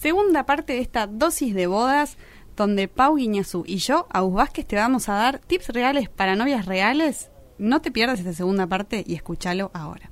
segunda parte de esta dosis de bodas donde Pau Guiñazú y yo, Agus Vázquez, te vamos a dar tips reales para novias reales. No te pierdas esta segunda parte y escúchalo ahora.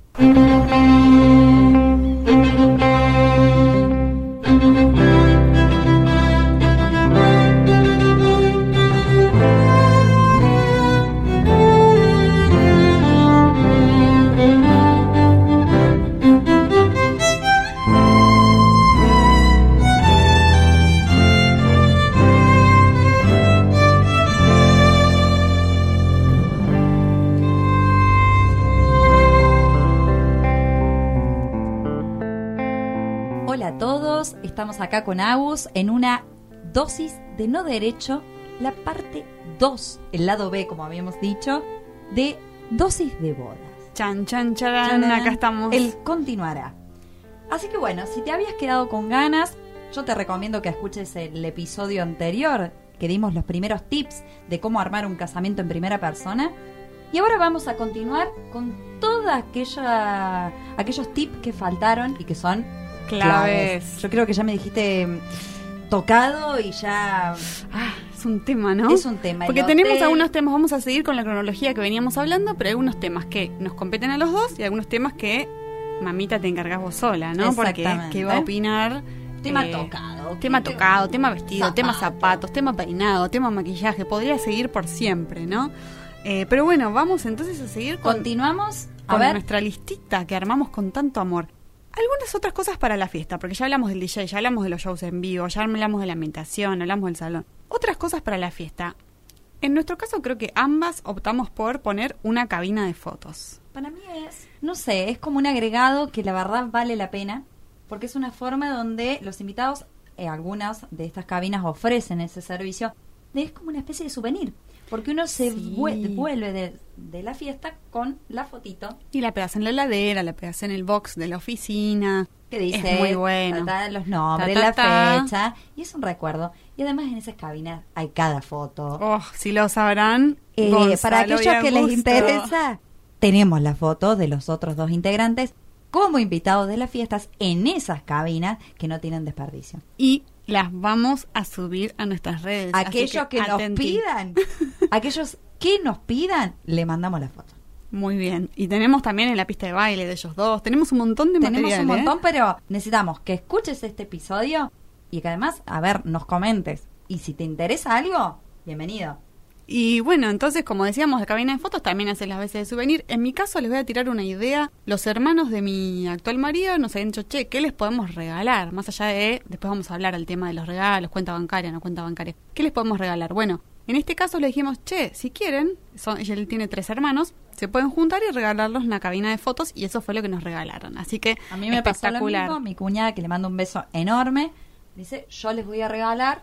Estamos acá con Agus en una dosis de no derecho, la parte 2, el lado B, como habíamos dicho, de dosis de bodas. Chan, chan, charan, acá estamos. Él continuará. Así que bueno, si te habías quedado con ganas, yo te recomiendo que escuches el episodio anterior, que dimos los primeros tips de cómo armar un casamiento en primera persona. Y ahora vamos a continuar con todos aquellos tips que faltaron y que son Claves. Yo creo que ya me dijiste mm, tocado y ya Ah, es un tema, ¿no? es un tema. Porque tenemos hotel- algunos temas, vamos a seguir con la cronología que veníamos hablando, pero hay algunos temas que nos competen a los dos y algunos temas que, mamita, te encargas vos sola, ¿no? Porque. ¿qué va a opinar? Tema Eh, tocado. Tema ¿Qué- tocado, tema vestido, tema Zapato. zapatos, tema peinado, tema maquillaje. Podría seguir por siempre, ¿no? Eh, pero bueno, vamos entonces a seguir con, Continuamos. A con ver, nuestra listita que armamos con tanto amor. Algunas otras cosas para la fiesta, porque ya hablamos del DJ, ya hablamos de los shows en vivo, ya hablamos de la ambientación, hablamos del salón. Otras cosas para la fiesta. En nuestro caso creo que ambas optamos por poner una cabina de fotos. para mí es, no sé, es como un agregado que la verdad vale la pena, porque es una forma donde los invitados, eh, algunas de estas cabinas ofrecen ese servicio, es como una especie de souvenir, porque uno se Sí. vuelve de, de la fiesta con la fotito Y la pegas en la heladera, la pegas en el box de la oficina. que dice Es muy bueno. ta, ta, los nombres, Ta, la fecha, y es un recuerdo. Y además en esas cabinas hay cada foto. Oh, si lo sabrán. Eh, Gonzalo para aquellos que les interesa, tenemos las fotos de los otros dos integrantes como invitados de las fiestas en esas cabinas que no tienen desperdicio. Y las vamos a subir a nuestras redes. Aquellos que, nos pidan, aquellos que nos pidan, le mandamos la foto. Muy bien. Y tenemos también en la pista de baile de ellos dos. Tenemos un montón de Tenemos material. un ¿eh? montón, pero necesitamos que escuches este episodio y que además, a ver, nos comentes. Y si te interesa algo, bienvenido. Y bueno, entonces, como decíamos, la cabina de fotos también hace las veces de souvenir. En mi caso, les voy a tirar una idea. Los hermanos de mi actual marido nos habían dicho, che, ¿qué les podemos regalar? Más allá de, después vamos a hablar al tema de los regalos, cuenta bancaria, no cuenta bancaria. ¿Qué les podemos regalar? Bueno, en este caso le dijimos, che, si quieren, son, él tiene tres hermanos, se pueden juntar y regalarlos una cabina de fotos y eso fue lo que nos regalaron. Así que, A mí me pasó lo espectacular. mismo, mi cuñada que le mando un beso enorme, dice, yo les voy a regalar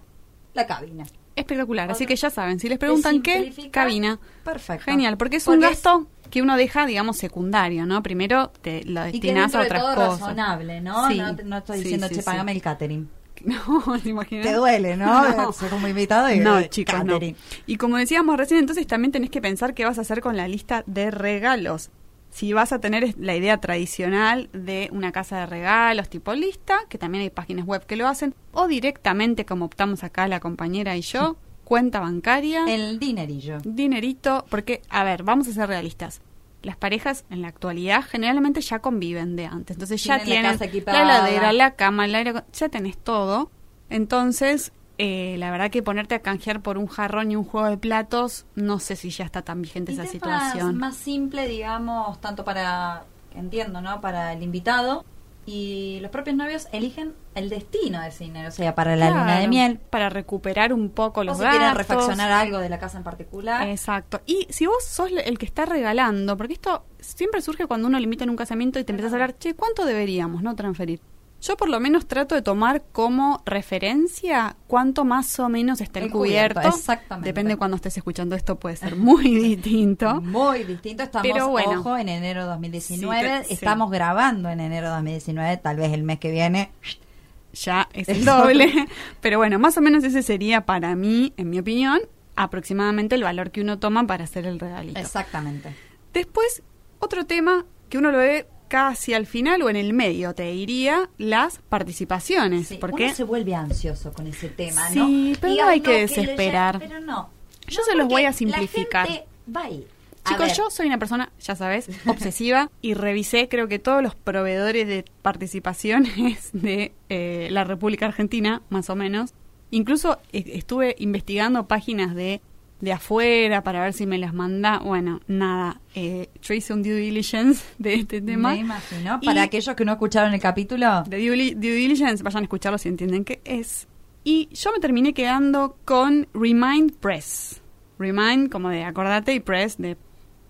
la cabina. Espectacular. Así que ya saben, si les preguntan qué, cabina. Perfecto. Genial, porque es un Porque gasto que uno deja, digamos, secundario, ¿no? Primero te lo destinas a de otras todo cosas. razonable, ¿no? Sí, no, no estoy sí, diciendo, sí, che, pagame el catering. No, ¿te imaginas? Te duele, ¿no? No. Ser como invitado y No, chicos, no. Y como decíamos recién, entonces también tenés que pensar qué vas a hacer con la lista de regalos. Si vas a tener la idea tradicional de una casa de regalos tipo lista, que también hay páginas web que lo hacen, o directamente, como optamos acá la compañera y yo, cuenta bancaria, El dinerillo. dinerito, porque, a ver, vamos a ser realistas. Las parejas en la actualidad generalmente ya conviven de antes, entonces ya Tienen la tienen la, heladera, la cama, el aire, ya tenés todo. Entonces, eh, la verdad que ponerte a canjear por un jarrón y un juego de platos, no sé si ya está tan vigente esa situación. más simple, digamos, tanto para, entiendo, ¿no? Para el invitado y los propios novios eligen el destino de ese dinero, o sea, para la luna de miel. Para recuperar un poco O los si quieren gastos. refaccionar algo de la casa en particular. Exacto. Y si vos sos el que está regalando, porque esto siempre surge cuando uno le invita en un casamiento y te empiezas a hablar, che, ¿cuánto deberíamos no transferir? Yo por lo menos trato de tomar como referencia cuánto más o menos está el, El cubierto, cubierto. exactamente. Depende de cuando estés escuchando esto, puede ser muy distinto. Muy distinto. Estamos, Pero bueno. ojo, en enero 2019. Sí. Estamos grabando en enero 2019. Tal vez el mes que viene. Ya es el doble. Pero bueno, más o menos ese sería para mí, en mi opinión, aproximadamente el valor que uno toma para hacer el regalito. Exactamente. Después, otro tema que uno lo ve casi al final o en el medio, te diría, las participaciones. Sí, porque uno se vuelve ansioso con ese tema, ¿no? Sí, pero no hay que desesperar. pero no. Yo No, se los voy a la simplificar. gente va a ir. A Chicos, yo soy una persona, ya sabes, obsesiva y revisé creo que todos los proveedores de participaciones de eh, la República Argentina, más o menos. Incluso eh, estuve investigando páginas de, de afuera para ver si me las manda. Bueno, nada, eh, yo hice un due diligence de este tema. Me imagino. Y- Para aquellos que no escucharon el capítulo, de due diligence, vayan a escucharlo si entienden qué es. Y yo me terminé quedando con Remind Press. Remind como de acordate y Press de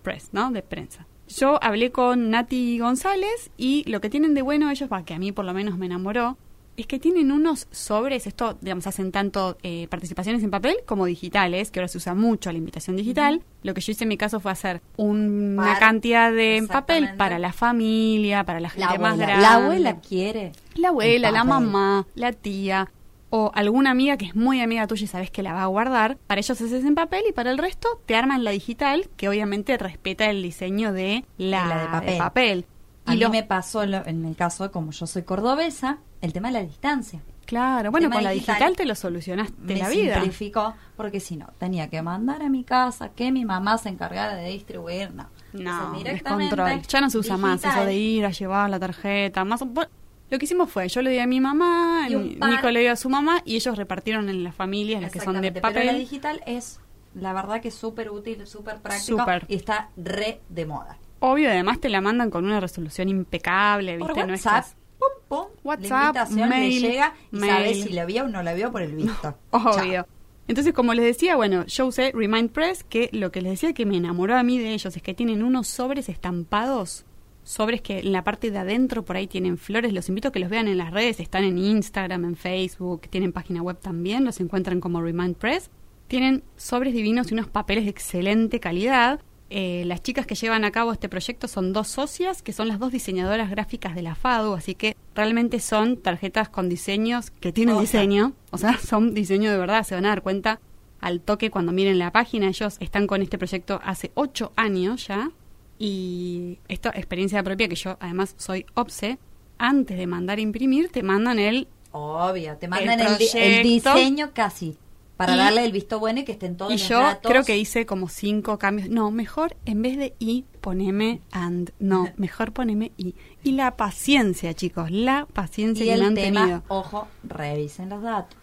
Press, ¿no? De prensa. Yo hablé con Nati González y lo que tienen de bueno ellos, va, que a mí por lo menos me enamoró, es que tienen unos sobres, esto, digamos, hacen tanto eh, participaciones en papel como digitales, que ahora se usa mucho la invitación digital. Lo que yo hice en mi caso fue hacer un- una cantidad de en papel para la familia, para la gente la más grande. la abuela quiere. La abuela, el la mamá, la tía o alguna amiga que es muy amiga tuya y sabes que la va a guardar. Para ellos haces en papel y para el resto te arman la digital que obviamente respeta el diseño de la, De la de papel. papel. A Y mí los- me pasó lo- en el caso, como yo soy cordobesa, el tema de la distancia. Claro, bueno, con la digital digital te lo solucionaste me la vida. simplificó, porque si no, tenía que mandar a mi casa, que mi mamá se encargara de distribuir, no. No, Entonces, directamente, descontrol. Ya no se usa más eso de ir a llevar la tarjeta. Más, lo que hicimos fue, yo le di a mi mamá, Nico le dio a su mamá y ellos repartieron en las familias las que son de Pero la papel. digital es, la verdad que es súper útil, súper práctico y está re de moda. Obvio, además te la mandan con una resolución impecable, Por ¿viste? No es que WhatsApp, pum, pum, WhatsApp, la invitación mail, le llega y mail. sabes si la vio o no la vio por el visto. Obvio. Chao. Entonces, como les decía, bueno, yo usé Remind Press, que lo que les decía que me enamoró a mí de ellos es que tienen unos sobres estampados, sobres que en la parte de adentro por ahí tienen flores. Los invito a que los vean en las redes, están en Instagram, en Facebook, tienen página web también, los encuentran como Remind Press. Tienen sobres divinos y unos papeles de excelente calidad. Eh, las chicas que llevan a cabo este proyecto son dos socias, que son las dos diseñadoras gráficas de la FADU, así que realmente son tarjetas con diseños que tienen diseño, o sea, son diseño de verdad, se van a dar cuenta al toque cuando miren la página. Ellos están con este proyecto hace ocho años ya, y esta experiencia propia que yo además soy obse, antes de mandar imprimir, te mandan el Obvio, te mandan El el, el diseño casi para Y- darle el visto bueno y que estén todos Y los yo datos. creo que hice como cinco cambios. No, mejor en vez de y, poneme and. No, mejor poneme y. Y la paciencia, chicos, la paciencia y que me el han tema, tenido. ojo, revisen los datos.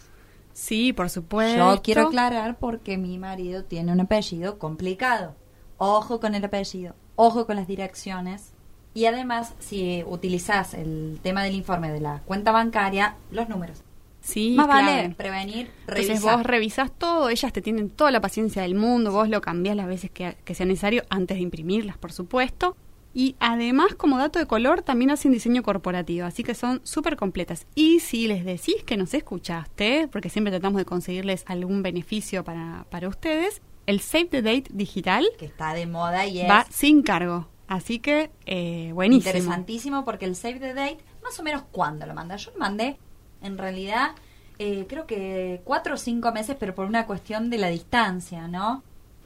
Sí, por supuesto. Yo quiero aclarar porque mi marido tiene un apellido complicado. Ojo con el apellido, ojo con las direcciones. Y además, si utilizás el tema del informe de la cuenta bancaria, los números. Sí, Más claro. vale prevenir, Entonces revisar. vos revisás todo, ellas te tienen toda la paciencia del mundo, vos lo cambiás las veces que, que sea necesario antes de imprimirlas, por supuesto. Y además, como dato de color, también hacen diseño corporativo, así que son súper completas. Y si les decís que nos escuchaste, porque siempre tratamos de conseguirles algún beneficio para, para ustedes, el Save the Date digital que está de moda y es va sin cargo. Así que, eh, buenísimo. interesantísimo porque el save the date, más o menos cuándo lo manda. Yo lo mandé, en realidad, eh, creo que cuatro o cinco meses, pero por una cuestión de la distancia, ¿no?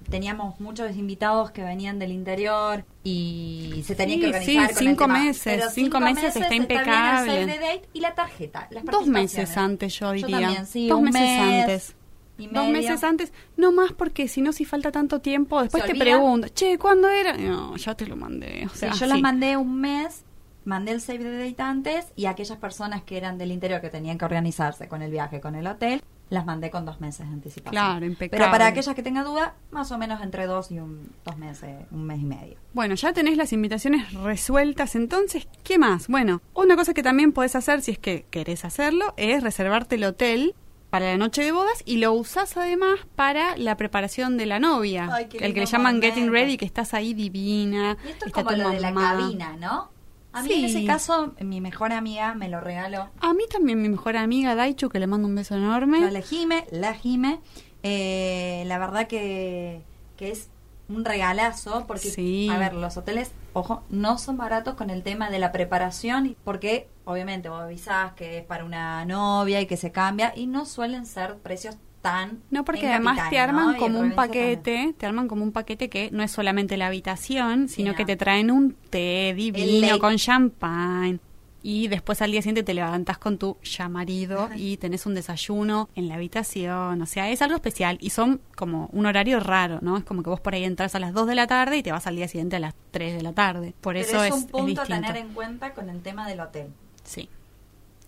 Teníamos muchos invitados que venían del interior y se tenía Sí, que organizar sí, con el cinco tema. meses, Pero cinco meses está impecable. date y la tarjeta, las Dos meses antes, yo diría. también, sí, Dos un meses mes antes. y Dos meses antes, no más porque si no, si falta tanto tiempo, después ¿Se te pregunto, che, ¿cuándo era? No, ya te lo mandé. O Sí, sea, yo sí. las mandé un mes, mandé el save the date antes y aquellas personas que eran del interior que tenían que organizarse con el viaje, con el hotel, las mandé con dos meses de anticipación. Claro, impecable. Pero para aquellas que tengan duda, más o menos entre dos y un, dos meses, un mes y medio. Bueno, ya tenés las invitaciones resueltas, entonces, ¿qué más? Bueno, una cosa que también podés hacer, si es que querés hacerlo, es reservarte el hotel para la noche de bodas y lo usás además para la preparación de la novia. Ay, el que le llaman momento. Getting Ready, que estás ahí divina. Y esto es está como lo de la cabina, ¿no? A mí Sí. en ese caso, mi mejor amiga me lo regaló. A mí también mi mejor amiga Daichu, que le mando un beso enorme. La Jime, la Jime. Eh, la verdad que, que es un regalazo porque, Sí. a ver, los hoteles, ojo, no son baratos con el tema de la preparación porque obviamente vos avisás que es para una novia y que se cambia y no suelen ser precios tan No, porque además Capital, te arman como un también. paquete, te arman como un paquete que no es solamente la habitación, sino no. que te traen un té divino con champán. Y después al día siguiente te levantas con tu ya marido y tenés un desayuno en la habitación. O sea, es algo especial y son como un horario raro, ¿no? Es como que vos por ahí entras a las 2 de la tarde y te vas al día siguiente a las 3 de la tarde. Por Pero eso es, un es punto a tener en cuenta con el tema del hotel. Sí.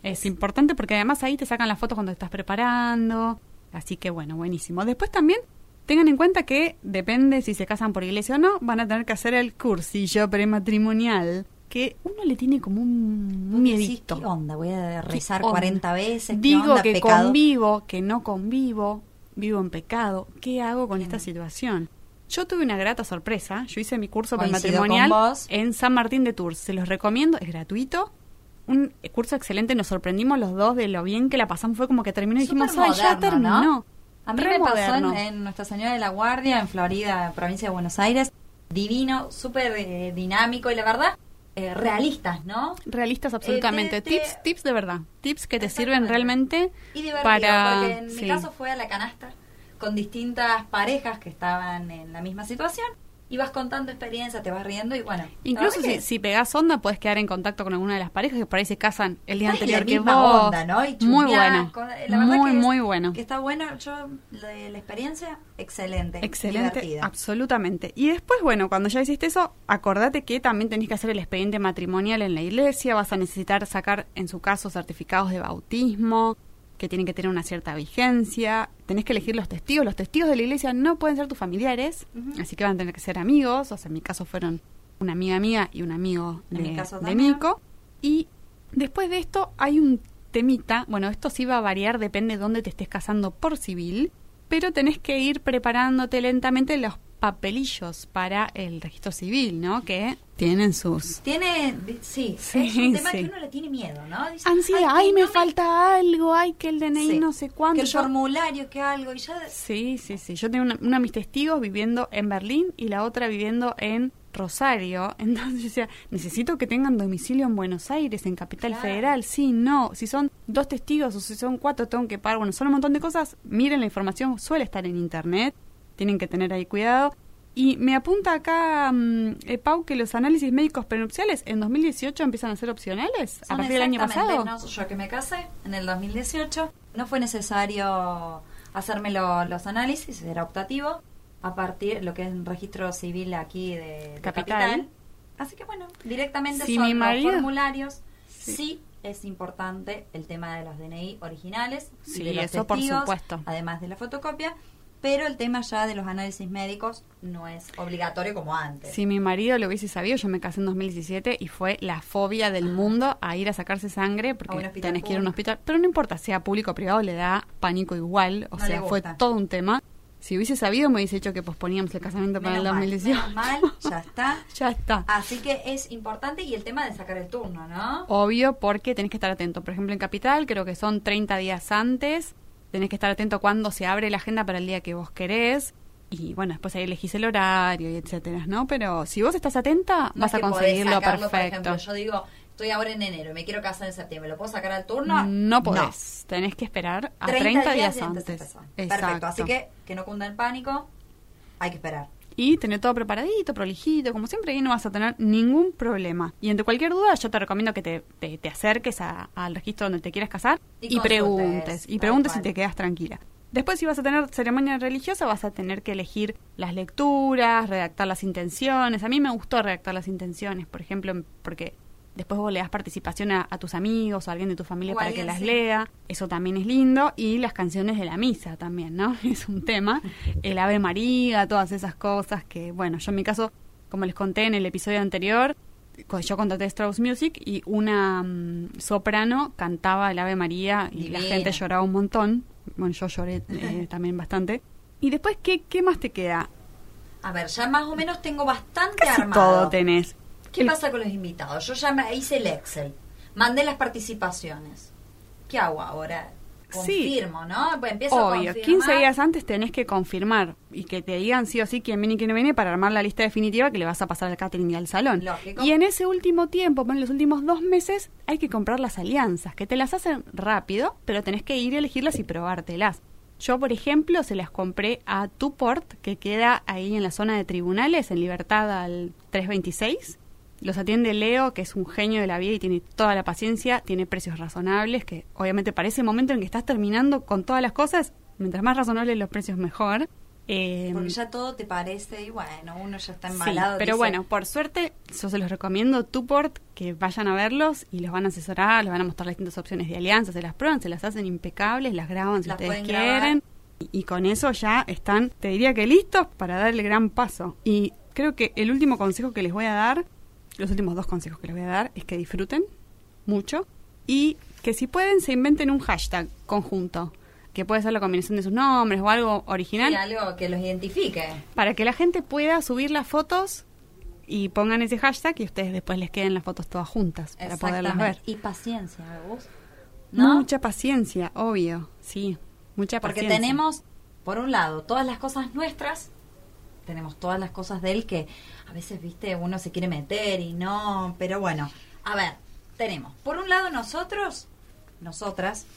Es importante porque además ahí te sacan las fotos cuando te estás preparando. Así que bueno, buenísimo. Después también tengan en cuenta que depende si se casan por iglesia o no, van a tener que hacer el cursillo prematrimonial. Que uno le tiene como un miedito. ¿Qué onda? Voy a ¿Qué rezar onda? 40 veces. ¿qué Digo onda? que Pecado. convivo, que no convivo, vivo en pecado. ¿Qué hago con esta situación? Yo tuve una grata sorpresa. Yo hice mi curso Coincido prematrimonial en San Martín de Tours. Se los recomiendo, es gratuito. Un curso excelente, nos sorprendimos los dos de lo bien que la pasamos. Fue como que terminó y dijimos, ¡ay, ya moderno, terminó! ¿no? A mí Re me pasó en, moderno. en Nuestra Señora de la Guardia, en Florida, provincia de Buenos Aires. Divino, súper eh, dinámico y la verdad, eh, realistas, ¿no? Realistas absolutamente. Eh, te- tips, te- tips de verdad. Tips que te sirven realmente Y divertido, para... porque en sí. mi caso fue a la canasta con distintas parejas que estaban en la misma situación. Ibas contando experiencias, te vas riendo y bueno. Incluso si, si pegás onda, puedes quedar en contacto con alguna de las parejas que por ahí se casan el día anterior la que misma vos. onda, ¿no? Y muy bueno. con- la verdad muy, que es- muy bueno. Que está bueno, yo, la, la experiencia, excelente. Excelente, divertida. absolutamente. Y después, bueno, cuando ya hiciste eso, acordate que también tenés que hacer el expediente matrimonial en la iglesia, vas a necesitar sacar, en su caso, certificados de bautismo, que tienen que tener una cierta vigencia, tenés que elegir los testigos, los testigos de la iglesia no pueden ser tus familiares, así que van a tener que ser amigos, o sea, en mi caso fueron una amiga mía y un amigo de, mi caso de. Nico. Y después de esto hay un temita, bueno, esto sí va a variar, depende de dónde te estés casando por civil, pero tenés que ir preparándote lentamente los papelillos para el registro civil, ¿no? Que tienen sus Tiene, sí, Sí, es un tema sí. que uno le tiene miedo, ¿no? Dice, ansiedad, "Ay, ay, me no falta algo, ay, que el DNI Sí. no sé cuánto. Que el Yo- formulario, que algo, y ya... Sí, sí, sí. Yo tengo una, una de mis testigos viviendo en Berlín y la otra viviendo en Rosario. Entonces yo decía, necesito que tengan domicilio en Buenos Aires, en Capital Claro. Federal. Sí, no. Si son dos testigos o si son cuatro, tengo que pagar. Bueno, son un montón de cosas. Miren, la información suele estar en Internet. Tienen que tener ahí cuidado. Y me apunta acá, eh, Pau, que los análisis médicos prenupciales en 2018 empiezan a ser opcionales. a partir del año pasado. no, yo que me casé en el 2018, no fue necesario hacerme lo- los análisis, era optativo, a partir lo que es el registro civil aquí de, de Capital. capital. Así que bueno, directamente Sí, son los formularios. Sí. Sí. es importante el tema de los DNI originales, y Sí, de los eso por supuesto. además de la fotocopia, pero el tema ya de los análisis médicos no es obligatorio como antes. Si mi marido lo hubiese sabido, yo me casé en 2017 y fue la fobia del mundo a ir a sacarse sangre porque tenés que ir a un hospital. Pero no importa, sea público o privado, le da pánico igual. O No sea, fue todo un tema. Si hubiese sabido, me hubiese dicho que posponíamos el casamiento para el Menos mal, 2018. menos mal, ya está. ya está. Así que es importante y el tema de sacar el turno, ¿no? Obvio, porque tenés que estar atento. Por ejemplo, en Capital, creo que son 30 días antes. Tenés que estar atento cuando se abre la agenda para el día que vos querés. Y bueno, después ahí elegís el horario y etcétera, ¿no? Pero si vos estás atenta, No vas a conseguirlo sacarlo, perfecto. Por ejemplo, yo digo, estoy ahora en enero y me quiero casar en septiembre, ¿lo puedo sacar al turno? No podés. Tenés que esperar a 30, días, de antes. Perfecto, así que que no cunda el pánico, hay que esperar. Y tener todo preparadito, prolijito, como siempre, ahí no vas a tener ningún problema. Y ante cualquier duda, yo te recomiendo que te, te, te acerques a- al registro donde te quieras casar Y y, preguntes. Y preguntes si te quedas tranquila. Después, si vas a tener ceremonia religiosa, vas a tener que elegir las lecturas, redactar las intenciones. A mí me gustó redactar las intenciones, por ejemplo, porque después vos le das participación a, a tus amigos o a alguien de tu familia O para que las sí. lea. Eso también es lindo. Y las canciones de la misa también, ¿no? Es un tema. El Ave María, todas esas cosas que, bueno, yo en mi caso, como les conté en el episodio anterior, yo contraté Strauss Music y una mm, soprano cantaba el Ave María y la gente lloraba un montón. Bueno, yo lloré eh, también bastante. Y después, ¿qué, ¿qué más te queda? A ver, ya más o menos tengo bastante Casi armado. todo tenés. ¿Qué pasa con los invitados? Yo ya me hice el Excel, mandé las participaciones. ¿Qué hago ahora? Sí. Confirmo, ¿no? Pues empiezo a Obvio, confirmar. 15 días antes tenés que confirmar y que te digan sí o sí quién viene y quién no viene para armar la lista definitiva que le vas a pasar al catering y al salón. Lógico. Y en ese último tiempo, en los últimos dos meses, hay que comprar las alianzas, que te las hacen rápido, pero tenés que ir a elegirlas y probártelas. Yo, por ejemplo, se las compré a Tuport, que queda ahí en la zona de tribunales, en Libertad al 326. Los atiende Leo, que es un genio de la vida y tiene toda la paciencia, tiene precios razonables, que obviamente para ese momento en que estás terminando con todas las cosas, mientras más razonables los precios mejor. Eh, Porque ya todo te parece y bueno, uno ya está embalado. Sí, pero bueno, por suerte, yo se los recomiendo Tuport, que vayan a verlos y los van a asesorar, les van a mostrar las distintas opciones de alianza, se las prueban, se las hacen impecables, las graban si ustedes quieren. Y, y con eso ya están, te diría que listos para dar el gran paso. Y creo que el último consejo que les voy a dar, los últimos dos consejos que les voy a dar, es que disfruten mucho y que si pueden se inventen un hashtag conjunto que puede ser la combinación de sus nombres o algo original. Algo que los identifique. Para que la gente pueda subir las fotos y pongan ese hashtag y ustedes después les queden las fotos todas juntas para poderlas ver. Y paciencia, vos. ¿No? Mucha paciencia, obvio, sí, mucha paciencia. Porque tenemos, por un lado, todas las cosas nuestras, tenemos todas las cosas de él que a veces, viste, uno se quiere meter y no, pero bueno, a ver, tenemos, por un lado nosotros, nosotras,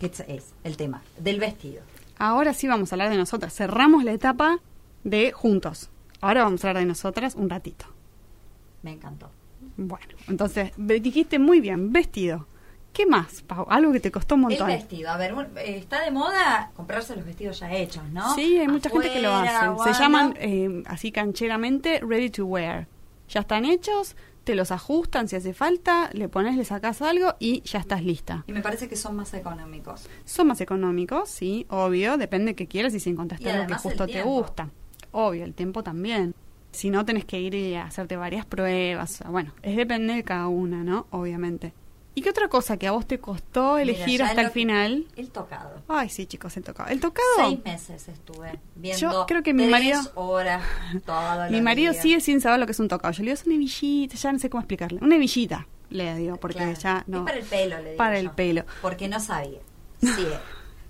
es el tema del vestido. Ahora sí vamos a hablar de nosotras. Cerramos la etapa de juntos. Ahora vamos a hablar de nosotras un ratito. Me encantó. Bueno, entonces dijiste muy bien, vestido. ¿Qué más, Pau? Algo que te costó un montón. El vestido. A ver, eh, está de moda comprarse los vestidos ya hechos, ¿no? Sí, hay mucha gente que lo hace. Se llaman eh, así cancheramente ready to wear. Ya están hechos, te los ajustan si hace falta, le pones, le sacas algo y ya estás lista. Y me parece que son más económicos. Son más económicos, sí, obvio, depende de qué quieras y si encontraste algo que justo te gusta. Obvio, el tiempo también. Si no, tenés que ir y hacerte varias pruebas. Bueno, es depende de cada una, ¿no? Obviamente. ¿Y qué otra cosa que a vos te costó elegir hasta el final? El tocado. Ay, sí, chicos, el tocado. El tocado. Seis meses estuve viendo. Yo creo que mi marido. horas, Mi marido sigue sin saber lo que es un tocado. Yo le digo, es una hebillita, ya no sé cómo explicarle. Una hebillita, le digo, porque ya no. Es para el pelo, le digo. Para el pelo. Porque no sabía. Sí,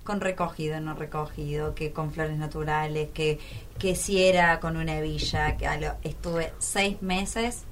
con recogido, no recogido, que con flores naturales, que, que si era con una hebilla. que Estuve seis meses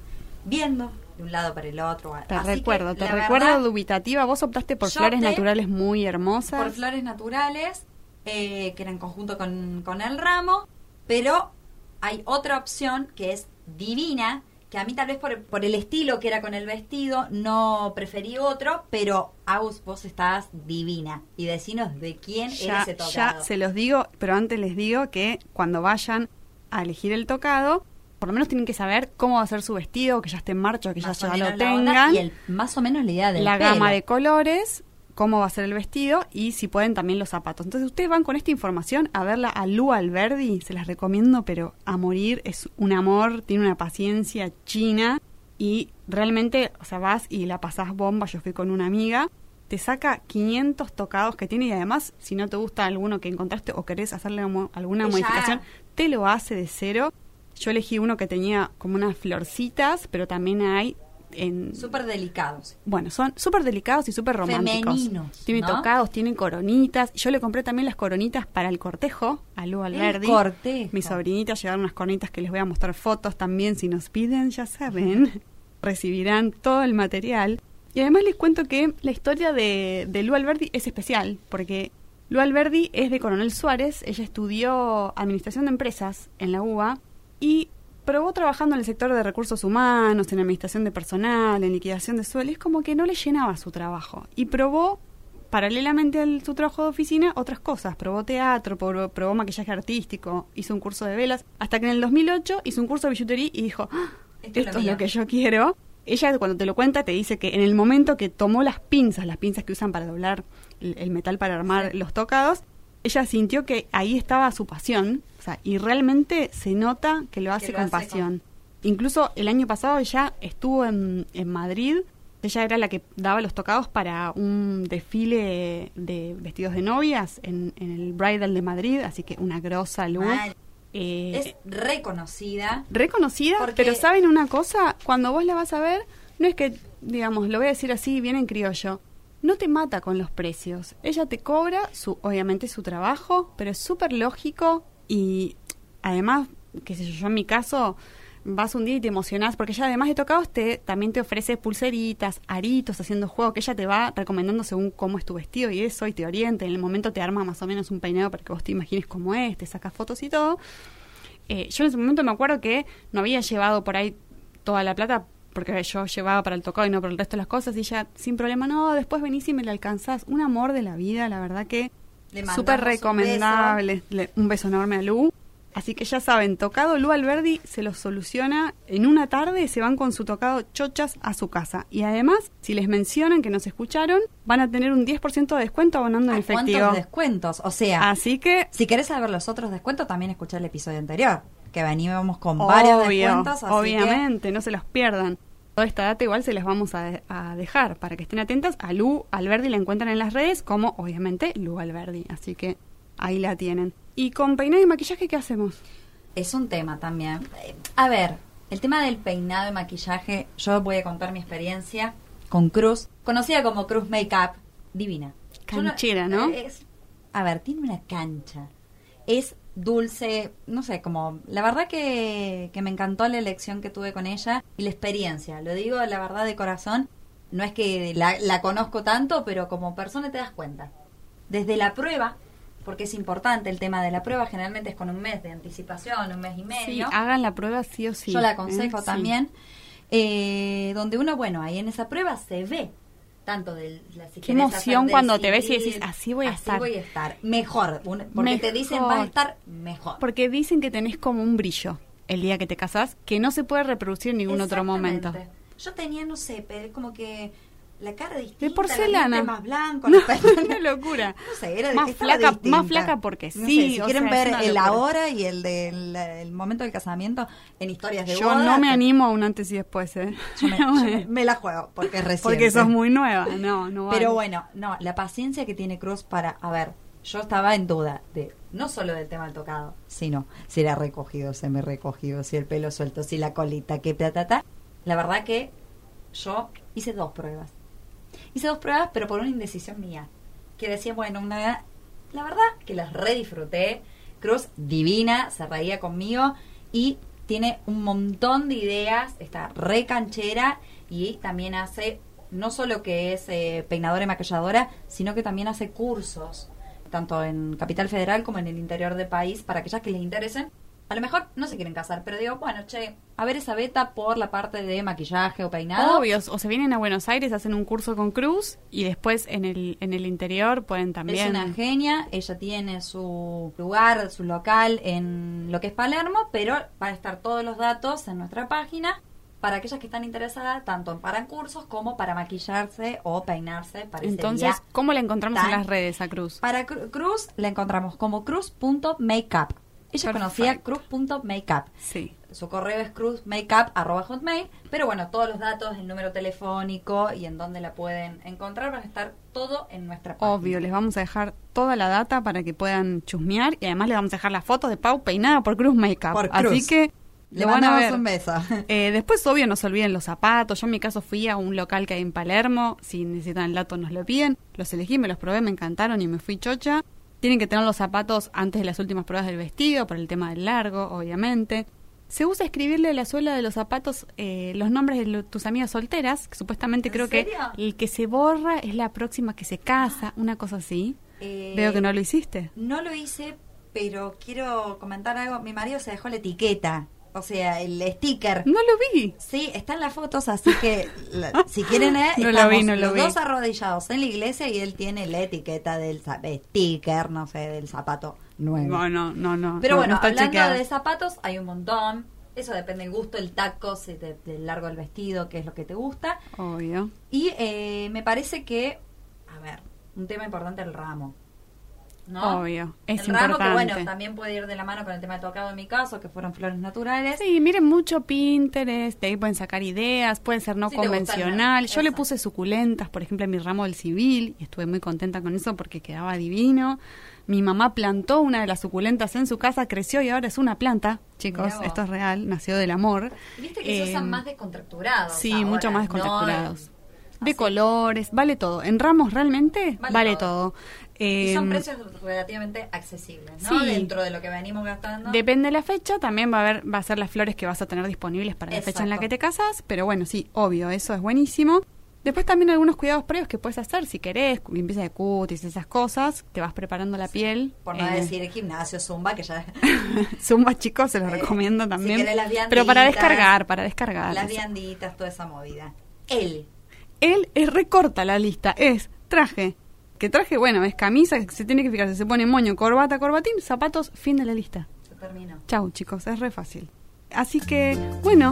viendo de un lado para el otro. Te recuerdo, te recuerdo dubitativa. Vos optaste por flores naturales muy hermosas. Por flores naturales, eh, que eran en conjunto con, con el ramo, pero hay otra opción que es divina, que a mí tal vez por, por, el estilo que era con el vestido no preferí otro, pero Agus, vos estás divina. Y decinos de quién ya, ese tocado. Ya se los digo, pero antes les digo que cuando vayan a elegir el tocado, por lo menos tienen que saber cómo va a ser su vestido, que ya esté en marcha, que ya, ya lo tengan. Y más o menos la idea de La gama de colores, cómo va a ser el vestido y si pueden también los zapatos. Entonces ustedes van con esta información a verla a Lu Alberdi, se las recomiendo, pero a morir, es un amor, tiene una paciencia china y realmente, o sea, vas y la pasás bomba, yo fui con una amiga, te saca 500 tocados que tiene y además, si no te gusta alguno que encontraste o querés hacerle alguna modificación, te lo hace de cero yo elegí uno que tenía como unas florcitas, pero también hay en... Súper delicados. Bueno, son súper delicados y súper románticos. Femeninos, Tienen tocados, tienen coronitas. Yo le compré también las coronitas para el cortejo, a Lu Alberdi. El cortejo. Mis sobrinitas llevaron unas coronitas que les voy a mostrar fotos también. Si nos piden, ya saben, recibirán todo el material. Y además les cuento que la historia de, de Lu Alberdi es especial, porque Lu Alberdi es de Coronel Suárez. Ella estudió Administración de Empresas en la UBA y probó trabajando en el sector de recursos humanos, en administración de personal, en liquidación de sueldos, es como que no le llenaba su trabajo. Y probó, paralelamente a su trabajo de oficina, otras cosas. Probó teatro, probó, maquillaje artístico, hizo un curso de velas, hasta que en el 2008 hizo un curso de billutería y dijo, ah, esto, es lo que yo quiero. Ella cuando te lo cuenta te dice que en el momento que tomó las pinzas, las pinzas que usan para doblar el, metal para armar los tocados, ella sintió que ahí estaba su pasión, o sea, y realmente se nota que lo hace con pasión. Incluso el año pasado ella estuvo en, en Madrid, ella era la que daba los tocados para un desfile de vestidos de novias en, el Bridal de Madrid, así que una grosa luz. Eh, es reconocida. Reconocida, pero ¿saben una cosa? Cuando vos la vas a ver, no es que, digamos, lo voy a decir así, bien en criollo, no te mata con los precios. Ella te cobra, su, obviamente, su trabajo, pero es súper lógico y además, qué sé yo, yo en mi caso, vas un día y te emocionás, porque ella además de tocados te, también te ofrece pulseritas, aritos, haciendo juego, que ella te va recomendando según cómo es tu vestido y eso, y te orienta, en el momento te arma más o menos un peinado para que vos te imagines cómo es, te sacas fotos y todo. Eh, yo en ese momento me acuerdo que no había llevado por ahí toda la plata porque yo llevaba para el tocado y no para el resto de las cosas y ella sin problema, no, después venís y me la alcanzás. Un amor de la vida, la verdad que Le súper un recomendable. Le- Un beso enorme a Lu. Así que ya saben, tocado Lu Alberdi se los soluciona en una tarde, se van con su tocado chochas a su casa. Y además, si les mencionan que nos escucharon, van a tener un 10% de descuento abonando en ¿A efectivo. ¿Cuántos descuentos? O sea, Así que si querés saber los otros descuentos, también escuchá el episodio anterior, que veníamos con varios Obvio, descuentos. Así obviamente, no se los pierdan. Toda esta data igual se las vamos a, a dejar para que estén atentas. A Lu Alberdi la encuentran en las redes como, obviamente, Lu Alberdi. Así que ahí la tienen. ¿Y con peinado y maquillaje qué hacemos? es un tema también. A ver, el tema del peinado y maquillaje, yo voy a contar mi experiencia con Cruz, conocida como Cruz Makeup, divina. Canchera, ¿no? es- a ver, tiene una cancha. Es dulce, no sé, como la verdad que, que me encantó la elección que tuve con ella y la experiencia. Lo digo la verdad de corazón. No es que la, la conozco tanto, pero como persona te das cuenta. Desde la prueba, porque es importante el tema de la prueba, generalmente es con un mes de anticipación, un mes y Sí, medio. hagan la prueba sí o sí. Yo la ¿eh? aconsejo Sí. también. eh, donde uno, bueno, ahí en esa prueba se ve tanto de la si Qué emoción cuando te ves y decidir, decís, así voy a estar. voy a estar. Mejor. un- porque te dicen, Mejor. vas a estar mejor. Porque dicen que tenés como un brillo el día que te casás que no se puede reproducir en ningún otro momento. Yo tenía, no sé, pero como que la cara distinta, De porcelana. dientes más No, pelos- una locura. No sé, era de Más flaca- distinta. más flaca porque No sí, sé, si o quieren sea, ver el locura. ahora y el del el momento del casamiento en historias de Yo boda. no me animo a un antes y después, ¿eh? Yo me, yo me- me la juego porque es reciente. Porque sos muy nueva. No, no Pero vale. bueno, no, la paciencia que tiene Cruz para, a ver, yo estaba en duda de no solo del tema del tocado, sino si era recogido, semi recogido, si el pelo suelto, si la colita, que ta, ta, ta. La verdad que yo hice dos pruebas. Hice dos pruebas, pero por una indecisión mía. Que decía, bueno, una la verdad que las re disfruté. Cruz, divina, se reía conmigo y tiene un montón de ideas, está re canchera y también hace, no solo que es eh, peinadora y maquilladora, sino que también hace cursos, tanto en Capital Federal como en el interior del país, para aquellas que les interesen. A lo mejor no se quieren casar, pero digo, bueno, che, a ver esa beta por la parte de maquillaje o peinado. Obvio, o se vienen a Buenos Aires, hacen un curso con Cruz y después en el, en el interior pueden también... Es una genia, ella tiene su lugar, su local en lo que es Palermo, pero van a estar todos los datos en nuestra página para aquellas que están interesadas tanto en para cursos como para maquillarse o peinarse para ese Entonces, día. ¿cómo la encontramos en las redes a Cruz? Para Cru- Cruz la encontramos como cruz.makeup. Ella conocía cruz.makeup. Sí. Su correo es cruzmakeup.hotmail, pero bueno, todos los datos, el número telefónico y en dónde la pueden encontrar van a estar todo en nuestra página. Obvio, les vamos a dejar toda la data para que puedan chusmear y además les vamos a dejar las fotos de Pau peinada por Cruz Makeup. Por Así que Le van a mandamos ver. un beso. Eh, después, obvio, no se olviden los zapatos. Yo en mi caso fui a un local que hay en Palermo. Si necesitan el dato, nos lo piden. Los elegí, me los probé, me encantaron y me fui chocha. Tienen que tener los zapatos antes de las últimas pruebas del vestido, por el tema del largo, obviamente. Se usa escribirle a la suela de los zapatos eh, los nombres de lo- tus amigas solteras, que supuestamente ¿En creo serio? que el que se borra es la próxima que se casa, una cosa así. Eh, Veo que no lo hiciste. No lo hice, pero quiero comentar algo. Mi marido se dejó la etiqueta, o sea, el sticker. No lo vi. Sí, están las fotos, así que la- si quieren, eh, No lo vi, no lo los vi. dos arrodillados en la iglesia y él tiene la etiqueta del sticker, no sé, del zapato nuevo. No, no, no, no. Pero no, bueno, no hablando chequeado. de zapatos, hay un montón. Eso depende del gusto, el taco, si te- del largo del vestido, qué es lo que te gusta. Obvio. Y eh, me parece que, a ver, un tema importante el ramo. ¿No? Obvio, es el ramo que importante. bueno, también puede ir de la mano con el tema de tocado en mi caso, que fueron flores naturales. Sí, miren mucho Pinterest, de ahí pueden sacar ideas, puede ser no convencional. Yo le puse suculentas, por ejemplo, en mi ramo del civil, y estuve muy contenta con eso porque quedaba divino. Mi mamá plantó una de las suculentas en su casa, creció y ahora es una planta. Chicos, esto es real, nació del amor. Viste que se usan más descontracturados. Sí, ahora, mucho más ¿no? descontracturados. de Así. colores, vale todo. En ramos realmente vale, Vale todo. Y son Eh, precios relativamente accesibles, ¿no? sí. Dentro de lo que venimos gastando. Depende de la fecha, también va a haber, va a ser las flores que vas a tener disponibles para la fecha en la que te casas, pero bueno, sí, obvio, eso es buenísimo. Después también algunos cuidados previos que puedes hacer, si querés, limpieza de cutis, esas cosas, te vas preparando la piel. Por no Eh, decir gimnasio, zumba, que ya... Zumba, chicos, se los Eh, recomiendo si también. querés las pero para descargar, para descargar. las vianditas, toda esa movida. Él. Él es recorta la lista, es traje. Que traje, bueno, es camisa, se tiene que fijar, si se pone moño, corbata, corbatín, zapatos, fin de la lista. Se terminó. Chau, chicos, es re fácil. Así que, bueno,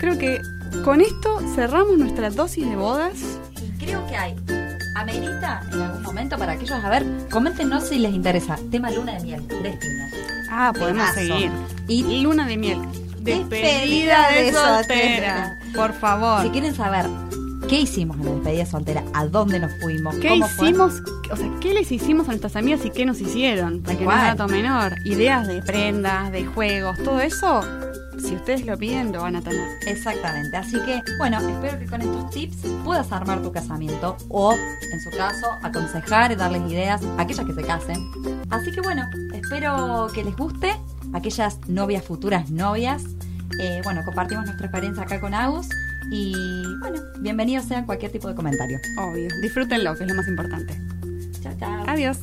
creo que con esto cerramos nuestra dosis de bodas. Y creo que hay. Amerita en algún momento para aquellos, a ver, coméntenos si les interesa. Tema luna de miel, destinos. Ah, podemos Temazo. seguir. Y Luna de miel. Despedida de soltera. Por favor. si quieren saber qué hicimos en la despedida soltera, a dónde nos fuimos, ¿Qué cómo fue, hicimos? O sea, ¿qué les hicimos a nuestras amigas y qué nos hicieron? Para que no dato menor. Ideas de prendas, de juegos, todo eso, si ustedes lo piden, lo van a tener. Exactamente, así que bueno, espero que con estos tips puedas armar tu casamiento o, en su caso, aconsejar y darles ideas a aquellas que se casen. Así que bueno, espero que les guste, aquellas novias, futuras novias. Eh, bueno, compartimos nuestra experiencia acá con Agus y bueno, bienvenidos sean cualquier tipo de comentario. Obvio. Disfrútenlo, que es lo más importante. Chao, chao. Adiós.